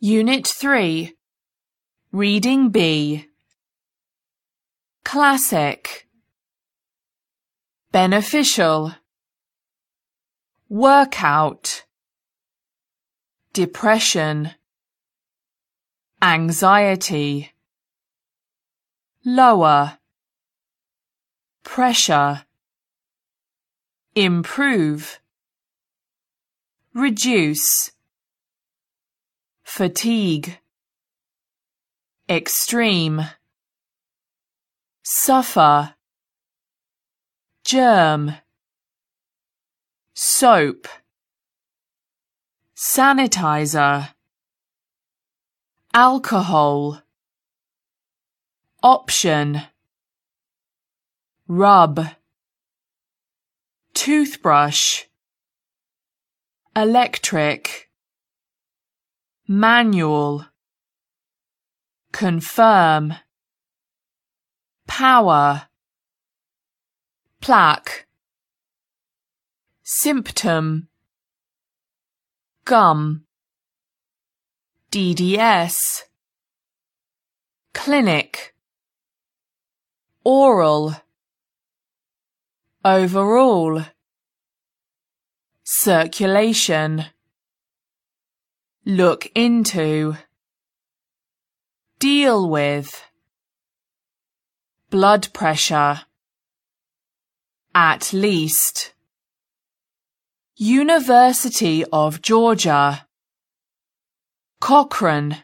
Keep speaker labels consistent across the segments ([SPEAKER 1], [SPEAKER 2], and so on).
[SPEAKER 1] Unit 3 Reading B. Classic. Beneficial. Workout. Depression. Anxiety. Lower. Pressure Improve Reduce fatigue, extreme, suffer, germ, soap, sanitizer, alcohol, option, rub, toothbrush, electric manual confirm power plaque symptom gum DDS clinic oral overall circulation. Look into, deal with, blood pressure, at least, University of Georgia, Cochrane,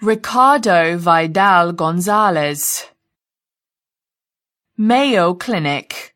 [SPEAKER 1] Ricardo Vidal Gonzalez, Mayo Clinic